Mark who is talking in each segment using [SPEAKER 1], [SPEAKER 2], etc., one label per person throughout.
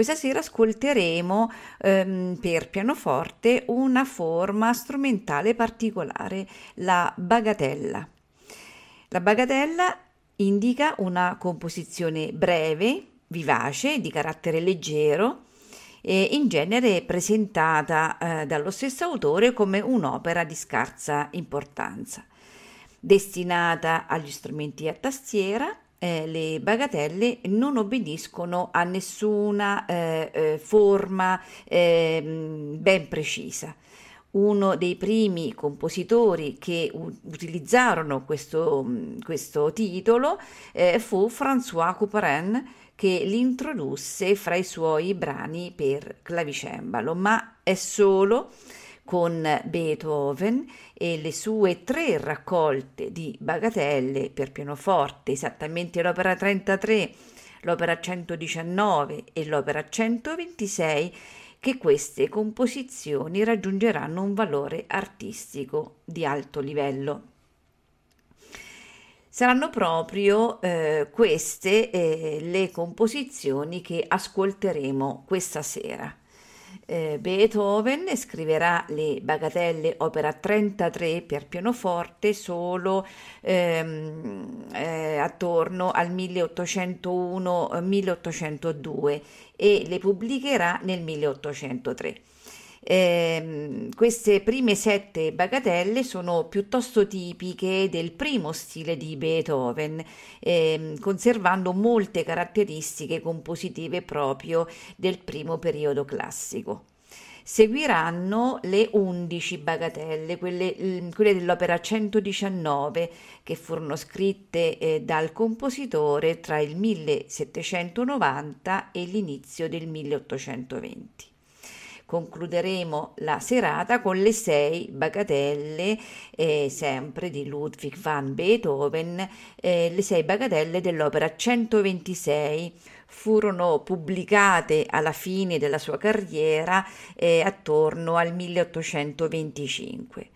[SPEAKER 1] Questa sera ascolteremo ehm, per pianoforte una forma strumentale particolare, la bagatella. La bagatella indica una composizione breve, vivace, di carattere leggero, e in genere presentata eh, dallo stesso autore come un'opera di scarsa importanza. Destinata agli strumenti a tastiera, eh, le bagatelle non obbediscono a nessuna eh, eh, forma ehm, ben precisa. Uno dei primi compositori che u- utilizzarono questo, questo titolo eh, fu François Couperin che l'introdusse fra i suoi brani per clavicembalo, ma è solo con Beethoven e le sue tre raccolte di bagatelle per pianoforte, esattamente l'opera 33, l'opera 119 e l'opera 126, che queste composizioni raggiungeranno un valore artistico di alto livello. Saranno proprio eh, queste eh, le composizioni che ascolteremo questa sera eh, Beethoven scriverà le bagatelle opera 33 per pianoforte solo ehm, eh, attorno al 1801-1802 e le pubblicherà nel 1803. Eh, queste prime sette bagatelle sono piuttosto tipiche del primo stile di Beethoven, eh, conservando molte caratteristiche compositive proprio del primo periodo classico. Seguiranno le undici bagatelle, quelle, quelle, dell'opera 119, che furono scritte eh, dal compositore tra il 1790 e l'inizio del 1820 concluderemo la serata con le sei bagatelle, eh, sempre di Ludwig van Beethoven, eh, le sei bagatelle dell'opera 126 furono pubblicate alla fine della sua carriera eh, attorno al 1825.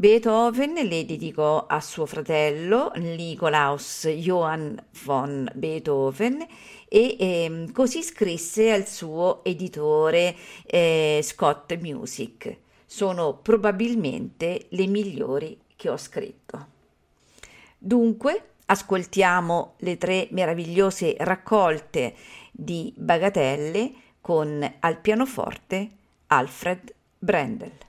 [SPEAKER 1] Beethoven le dedicò a suo fratello Nikolaus Johann von Beethoven e eh, così scrisse al suo editore eh, Scott Music. Sono probabilmente le migliori che ho scritto. Dunque, ascoltiamo le tre meravigliose raccolte di bagatelle con al pianoforte Alfred Brendel.